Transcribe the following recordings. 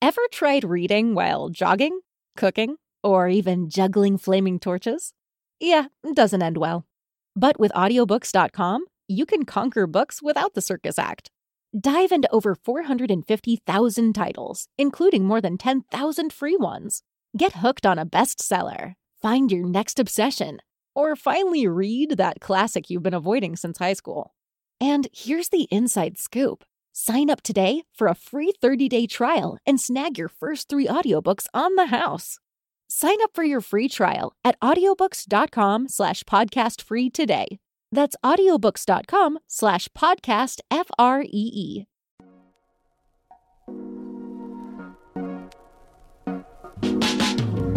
Ever tried reading while jogging, cooking, or even juggling flaming torches? Yeah, doesn't end well. But with audiobooks.com, you can conquer books without the circus act. Dive into over 450,000 titles, including more than 10,000 free ones. Get hooked on a bestseller, find your next obsession, or finally read that classic you've been avoiding since high school. And here's the inside scoop sign up today for a free 30 day trial and snag your first three audiobooks on the house. Sign up for your free trial at audiobooks.com slash podcast free today. That's audiobooks.com slash podcast F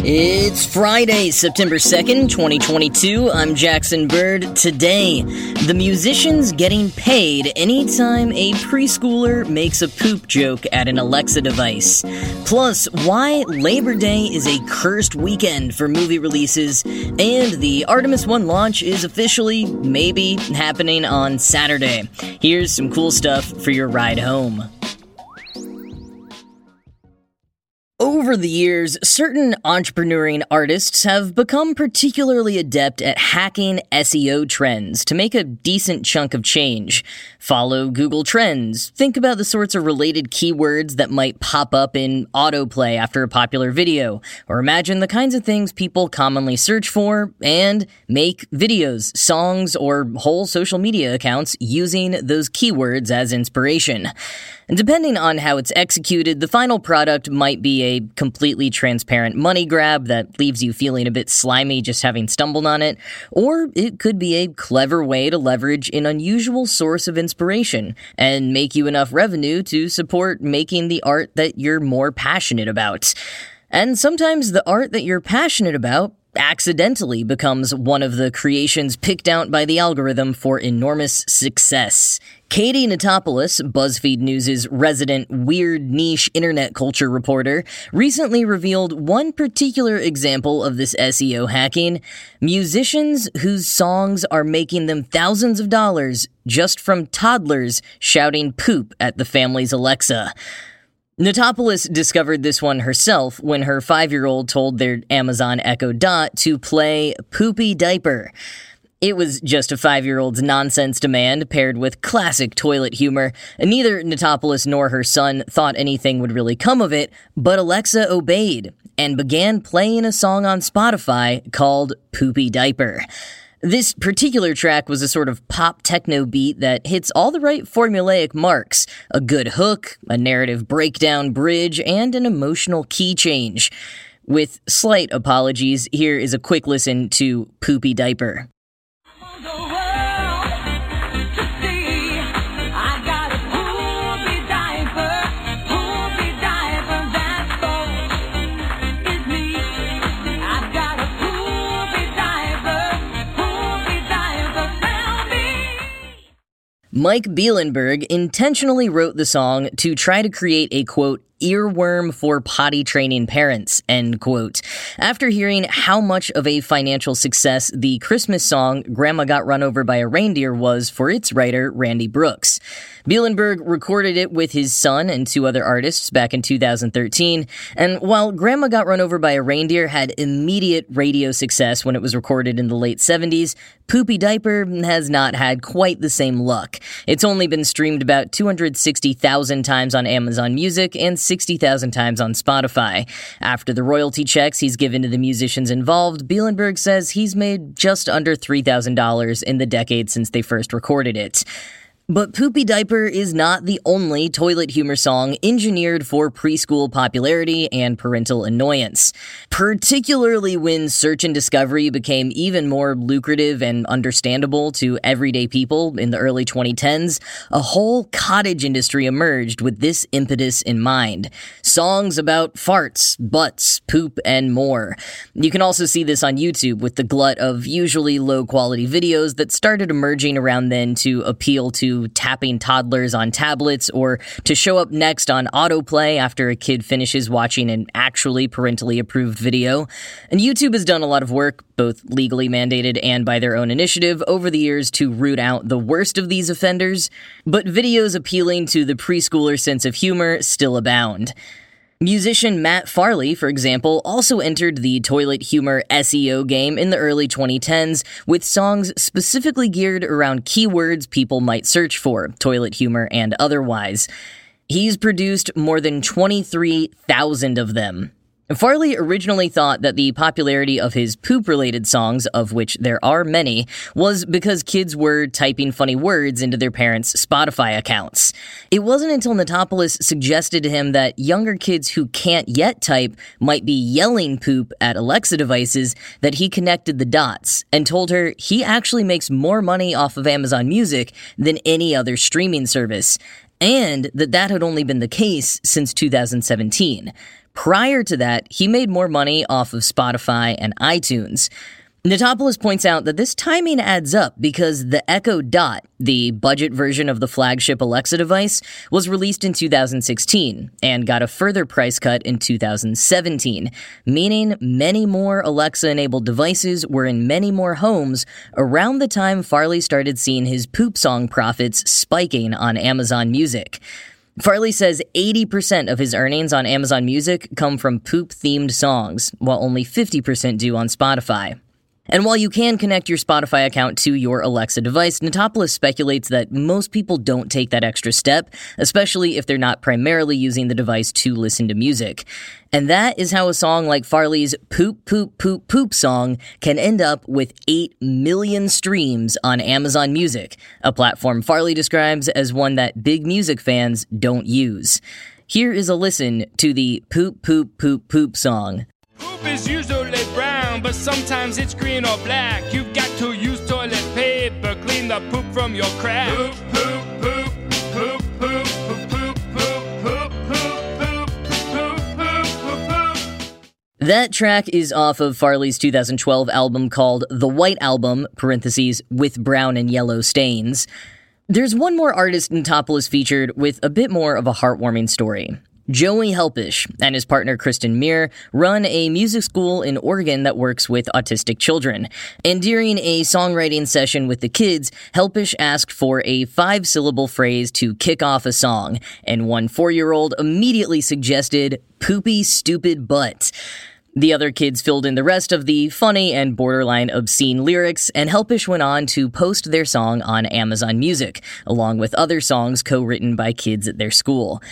It's Friday, September 2nd, 2022. I'm Jackson Bird. Today, the musicians getting paid anytime a preschooler makes a poop joke at an Alexa device. Plus, why Labor Day is a cursed weekend for movie releases, and the Artemis 1 launch is officially, maybe, happening on Saturday. Here's some cool stuff for your ride home. Over the years, certain entrepreneuring artists have become particularly adept at hacking SEO trends to make a decent chunk of change. Follow Google Trends. Think about the sorts of related keywords that might pop up in autoplay after a popular video, or imagine the kinds of things people commonly search for and make videos, songs, or whole social media accounts using those keywords as inspiration. And depending on how it's executed, the final product might be a completely transparent money grab that leaves you feeling a bit slimy just having stumbled on it, or it could be a clever way to leverage an unusual source of inspiration and make you enough revenue to support making the art that you're more passionate about. And sometimes the art that you're passionate about accidentally becomes one of the creations picked out by the algorithm for enormous success. Katie Notopoulos, BuzzFeed News' resident weird niche internet culture reporter, recently revealed one particular example of this SEO hacking musicians whose songs are making them thousands of dollars just from toddlers shouting poop at the family's Alexa. Notopoulos discovered this one herself when her five year old told their Amazon Echo Dot to play Poopy Diaper. It was just a five year old's nonsense demand paired with classic toilet humor, and neither Notopoulos nor her son thought anything would really come of it, but Alexa obeyed and began playing a song on Spotify called Poopy Diaper. This particular track was a sort of pop techno beat that hits all the right formulaic marks a good hook, a narrative breakdown bridge, and an emotional key change. With slight apologies, here is a quick listen to Poopy Diaper. Mike Bielenberg intentionally wrote the song to try to create a quote, earworm for potty training parents, end quote. After hearing how much of a financial success the Christmas song Grandma Got Run Over by a Reindeer was for its writer, Randy Brooks. Bielenberg recorded it with his son and two other artists back in 2013, and while Grandma Got Run Over by a Reindeer had immediate radio success when it was recorded in the late 70s, Poopy Diaper has not had quite the same luck. It's only been streamed about 260,000 times on Amazon Music and 60,000 times on Spotify. After the royalty checks he's given to the musicians involved, Bielenberg says he's made just under $3,000 in the decade since they first recorded it. But Poopy Diaper is not the only toilet humor song engineered for preschool popularity and parental annoyance. Particularly when search and discovery became even more lucrative and understandable to everyday people in the early 2010s, a whole cottage industry emerged with this impetus in mind. Songs about farts, butts, poop, and more. You can also see this on YouTube with the glut of usually low quality videos that started emerging around then to appeal to tapping toddlers on tablets or to show up next on autoplay after a kid finishes watching an actually parentally approved video. And YouTube has done a lot of work, both legally mandated and by their own initiative, over the years to root out the worst of these offenders. But videos appealing to the preschooler sense of humor still abound. Musician Matt Farley, for example, also entered the toilet humor SEO game in the early 2010s with songs specifically geared around keywords people might search for, toilet humor and otherwise. He's produced more than 23,000 of them. Farley originally thought that the popularity of his poop related songs, of which there are many, was because kids were typing funny words into their parents' Spotify accounts. It wasn't until Notopoulos suggested to him that younger kids who can't yet type might be yelling poop at Alexa devices that he connected the dots and told her he actually makes more money off of Amazon Music than any other streaming service, and that that had only been the case since 2017. Prior to that, he made more money off of Spotify and iTunes. Notopoulos points out that this timing adds up because the Echo Dot, the budget version of the flagship Alexa device, was released in 2016 and got a further price cut in 2017, meaning many more Alexa enabled devices were in many more homes around the time Farley started seeing his poop song profits spiking on Amazon Music. Farley says 80% of his earnings on Amazon Music come from poop themed songs, while only 50% do on Spotify. And while you can connect your Spotify account to your Alexa device, Notopoulos speculates that most people don't take that extra step, especially if they're not primarily using the device to listen to music. And that is how a song like Farley's Poop Poop Poop Poop song can end up with 8 million streams on Amazon Music, a platform Farley describes as one that big music fans don't use. Here is a listen to the Poop Poop Poop Poop song. Poop is brown, but sometimes it's green or black. You've got to use toilet paper, clean the poop from your crack. Poop, poop, poop, poop, poop, poop, poop, poop, poop, poop, poop, poop, poop. That track is off of Farley's 2012 album called The White Album, parentheses, with brown and yellow stains. There's one more artist Notopoulos featured with a bit more of a heartwarming story. Joey Helpish and his partner Kristen Meir run a music school in Oregon that works with autistic children. And during a songwriting session with the kids, Helpish asked for a five syllable phrase to kick off a song, and one four year old immediately suggested poopy stupid butt. The other kids filled in the rest of the funny and borderline obscene lyrics, and Helpish went on to post their song on Amazon Music, along with other songs co written by kids at their school.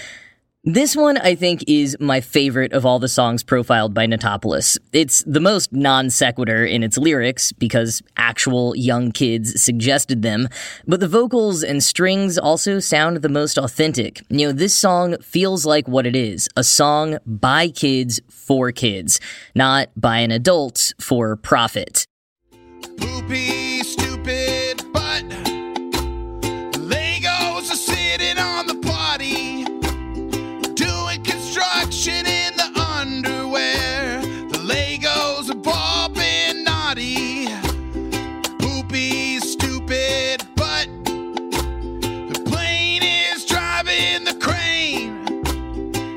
This one, I think, is my favorite of all the songs profiled by Notopoulos. It's the most non sequitur in its lyrics because actual young kids suggested them, but the vocals and strings also sound the most authentic. You know, this song feels like what it is a song by kids for kids, not by an adult for profit. Poopy, stupid Are bobbing naughty. Poopy, stupid. The plane is driving the crane.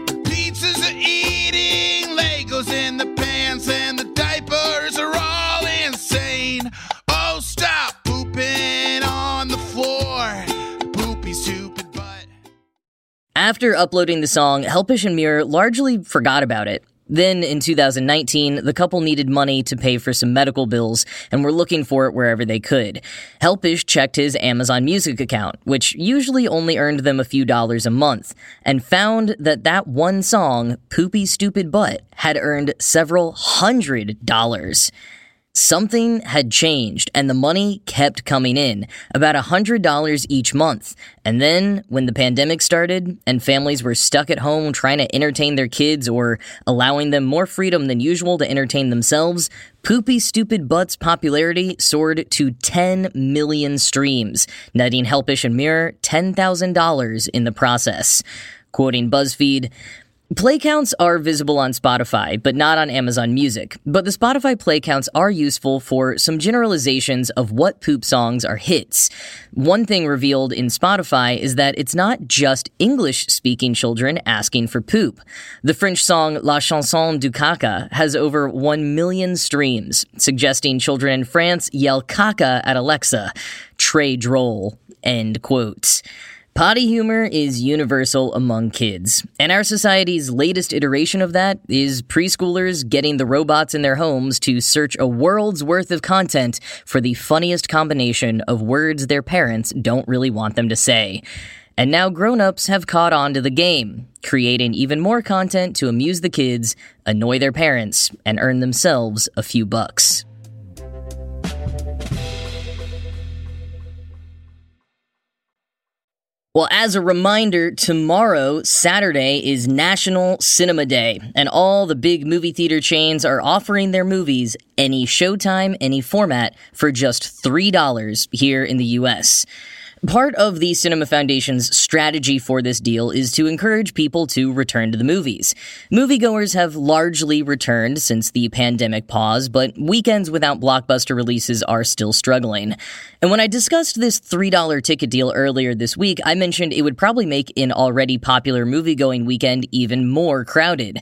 The pizzas are eating Legos in the pants, and the diapers are all insane. Oh, stop pooping on the floor. Poopy, stupid. After uploading the song, Helpish and Muir largely forgot about it. Then, in 2019, the couple needed money to pay for some medical bills and were looking for it wherever they could. Helpish checked his Amazon Music account, which usually only earned them a few dollars a month, and found that that one song, Poopy Stupid Butt, had earned several hundred dollars. Something had changed, and the money kept coming in, about $100 each month. And then, when the pandemic started, and families were stuck at home trying to entertain their kids or allowing them more freedom than usual to entertain themselves, Poopy Stupid Butt's popularity soared to 10 million streams, netting Helpish and Mirror $10,000 in the process. Quoting BuzzFeed, Play counts are visible on Spotify, but not on Amazon Music. But the Spotify play counts are useful for some generalizations of what poop songs are hits. One thing revealed in Spotify is that it's not just English speaking children asking for poop. The French song La Chanson du Caca has over 1 million streams, suggesting children in France yell caca at Alexa. Très drôle. End quote. Potty humor is universal among kids, and our society's latest iteration of that is preschoolers getting the robots in their homes to search a world's worth of content for the funniest combination of words their parents don't really want them to say. And now grown ups have caught on to the game, creating even more content to amuse the kids, annoy their parents, and earn themselves a few bucks. Well, as a reminder, tomorrow, Saturday, is National Cinema Day, and all the big movie theater chains are offering their movies any showtime, any format, for just $3 here in the US. Part of the Cinema Foundation's strategy for this deal is to encourage people to return to the movies. Moviegoers have largely returned since the pandemic pause, but weekends without blockbuster releases are still struggling. And when I discussed this $3 ticket deal earlier this week, I mentioned it would probably make an already popular movie-going weekend even more crowded.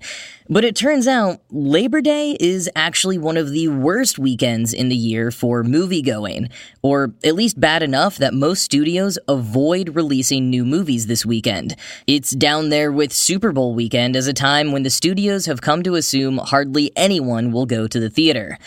But it turns out Labor Day is actually one of the worst weekends in the year for movie going, or at least bad enough that most studios avoid releasing new movies this weekend. It's down there with Super Bowl weekend as a time when the studios have come to assume hardly anyone will go to the theater.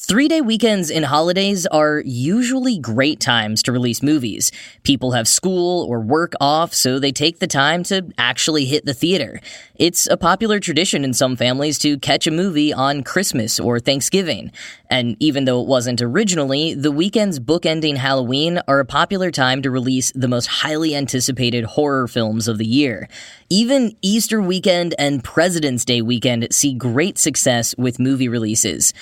Three day weekends and holidays are usually great times to release movies. People have school or work off, so they take the time to actually hit the theater. It's a popular tradition in some families to catch a movie on Christmas or Thanksgiving. And even though it wasn't originally, the weekends bookending Halloween are a popular time to release the most highly anticipated horror films of the year. Even Easter weekend and President's Day weekend see great success with movie releases.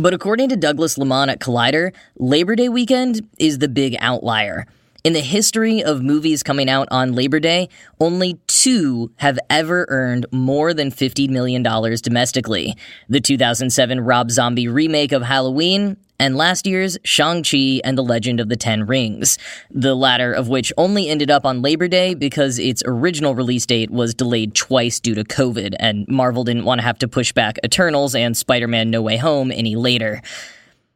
But according to Douglas Lamont at Collider, Labor Day weekend is the big outlier. In the history of movies coming out on Labor Day, only two have ever earned more than $50 million domestically. The 2007 Rob Zombie remake of Halloween and last year's Shang-Chi and the Legend of the Ten Rings, the latter of which only ended up on Labor Day because its original release date was delayed twice due to COVID, and Marvel didn't want to have to push back Eternals and Spider-Man No Way Home any later.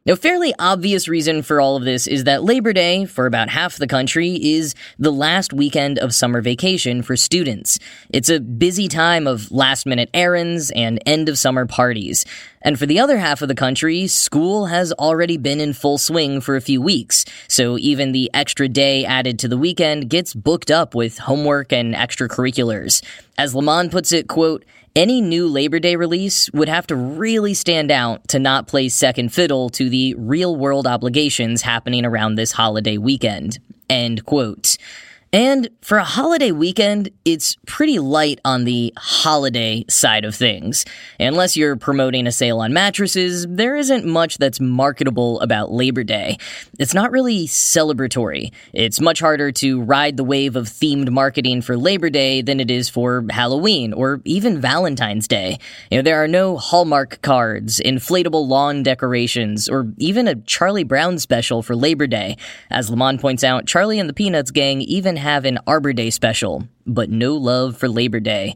A fairly obvious reason for all of this is that Labor Day, for about half the country, is the last weekend of summer vacation for students. It's a busy time of last minute errands and end of summer parties. And for the other half of the country, school has already been in full swing for a few weeks, so even the extra day added to the weekend gets booked up with homework and extracurriculars. As Lamont puts it, quote, any new Labor Day release would have to really stand out to not play second fiddle to the real world obligations happening around this holiday weekend. End quote. And for a holiday weekend, it's pretty light on the holiday side of things. Unless you're promoting a sale on mattresses, there isn't much that's marketable about Labor Day. It's not really celebratory. It's much harder to ride the wave of themed marketing for Labor Day than it is for Halloween or even Valentine's Day. You know, there are no Hallmark cards, inflatable lawn decorations, or even a Charlie Brown special for Labor Day. As Lamont points out, Charlie and the Peanuts gang even have an Arbor Day special, but no love for Labor Day.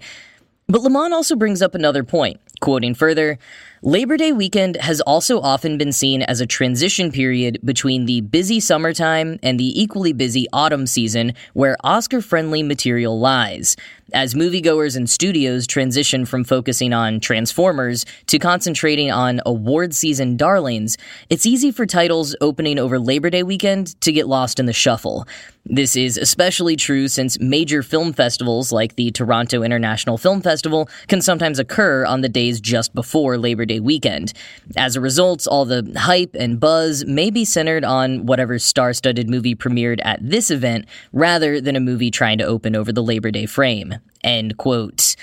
But Lamont also brings up another point. Quoting further, Labor Day weekend has also often been seen as a transition period between the busy summertime and the equally busy autumn season where Oscar friendly material lies. As moviegoers and studios transition from focusing on Transformers to concentrating on award season darlings, it's easy for titles opening over Labor Day weekend to get lost in the shuffle. This is especially true since major film festivals like the Toronto International Film Festival can sometimes occur on the days just before Labor Day weekend. As a result, all the hype and buzz may be centered on whatever star studded movie premiered at this event rather than a movie trying to open over the Labor Day frame. End quote.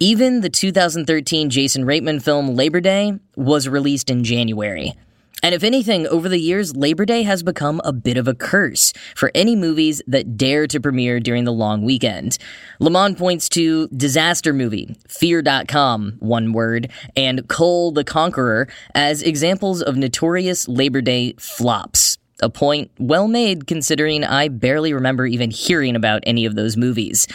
Even the 2013 Jason Reitman film Labor Day was released in January. And if anything, over the years, Labor Day has become a bit of a curse for any movies that dare to premiere during the long weekend. Lamont points to Disaster Movie, FeardotCom, one word, and Kull the Conqueror as examples of notorious Labor Day flops. A point well made considering I barely remember even hearing about any of those movies.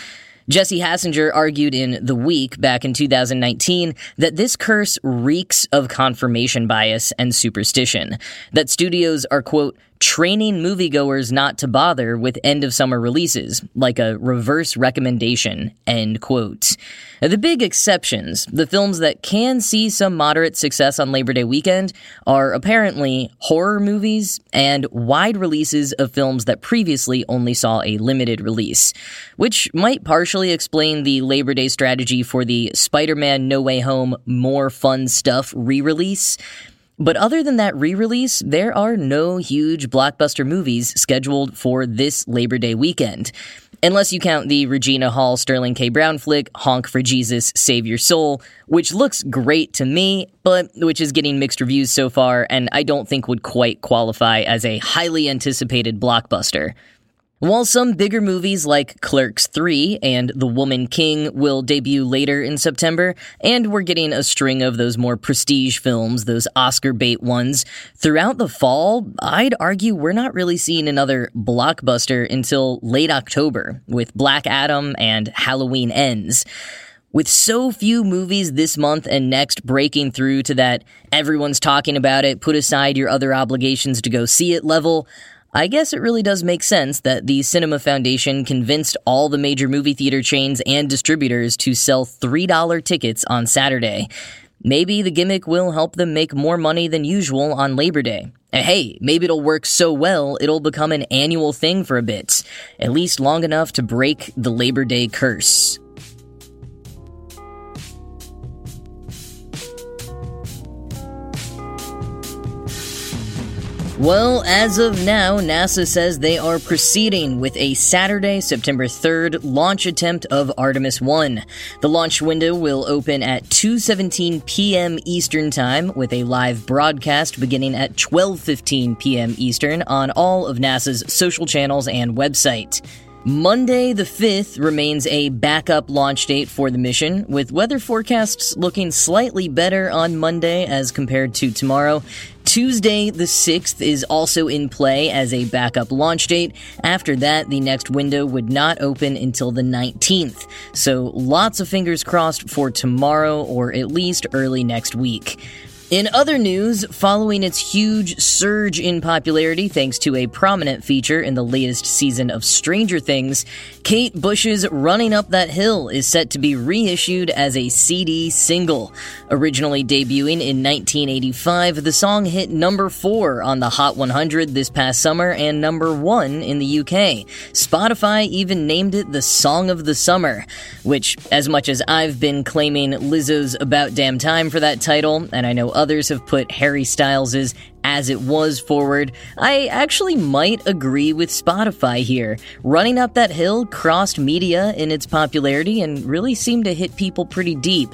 Jesse Hassenger argued in The Week back in 2019 that this curse reeks of confirmation bias and superstition, that studios are, quote, training moviegoers not to bother with end of summer releases, like a reverse recommendation, end quote. The big exceptions, the films that can see some moderate success on Labor Day weekend, are apparently horror movies and wide releases of films that previously only saw a limited release, which might partially explain the Labor Day strategy for the Spider Man No Way Home More Fun Stuff re release. But other than that re release, there are no huge blockbuster movies scheduled for this Labor Day weekend. Unless you count the Regina Hall Sterling K. Brown flick, Honk for Jesus, Save Your Soul, which looks great to me, but which is getting mixed reviews so far, and I don't think would quite qualify as a highly anticipated blockbuster. While some bigger movies like Clerks 3 and The Woman King will debut later in September, and we're getting a string of those more prestige films, those Oscar bait ones, throughout the fall, I'd argue we're not really seeing another blockbuster until late October, with Black Adam and Halloween Ends. With so few movies this month and next breaking through to that everyone's talking about it, put aside your other obligations to go see it level, I guess it really does make sense that the Cinema Foundation convinced all the major movie theater chains and distributors to sell $3 tickets on Saturday. Maybe the gimmick will help them make more money than usual on Labor Day. And hey, maybe it'll work so well it'll become an annual thing for a bit, at least long enough to break the Labor Day curse. Well, as of now, NASA says they are proceeding with a Saturday, September 3rd launch attempt of Artemis 1. The launch window will open at 2:17 p.m. Eastern Time with a live broadcast beginning at 12:15 p.m. Eastern on all of NASA's social channels and website. Monday the 5th remains a backup launch date for the mission, with weather forecasts looking slightly better on Monday as compared to tomorrow. Tuesday the 6th is also in play as a backup launch date. After that, the next window would not open until the 19th. So lots of fingers crossed for tomorrow or at least early next week. In other news, following its huge surge in popularity thanks to a prominent feature in the latest season of Stranger Things, Kate Bush's Running Up That Hill is set to be reissued as a CD single. Originally debuting in 1985, the song hit number 4 on the Hot 100 this past summer and number 1 in the UK. Spotify even named it the Song of the Summer, which, as much as I've been claiming Lizzo's About Damn Time for that title, and I know others have put Harry Styles's as it was forward, I actually might agree with Spotify here. Running Up That Hill crossed media in its popularity and really seemed to hit people pretty deep.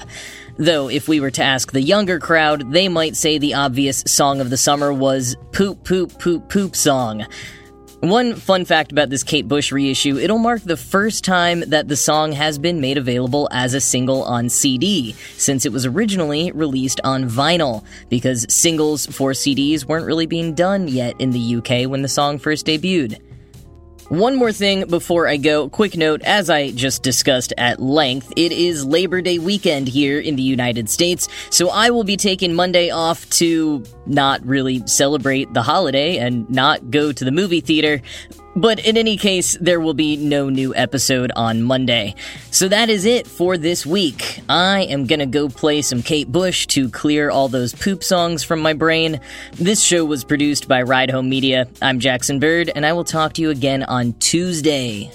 Though, if we were to ask the younger crowd, they might say the obvious song of the summer was Poop Poop Poop Poop Song. One fun fact about this Kate Bush reissue, it'll mark the first time that the song has been made available as a single on CD, since it was originally released on vinyl, because singles for CDs weren't really being done yet in the UK when the song first debuted. One more thing before I go. Quick note, as I just discussed at length, it is Labor Day weekend here in the United States, so I will be taking Monday off to not really celebrate the holiday and not go to the movie theater. But in any case, there will be no new episode on Monday. So that is it for this week. I am gonna go play some Kate Bush to clear all those poop songs from my brain. This show was produced by Ride Home Media. I'm Jackson Bird, and I will talk to you again on Tuesday.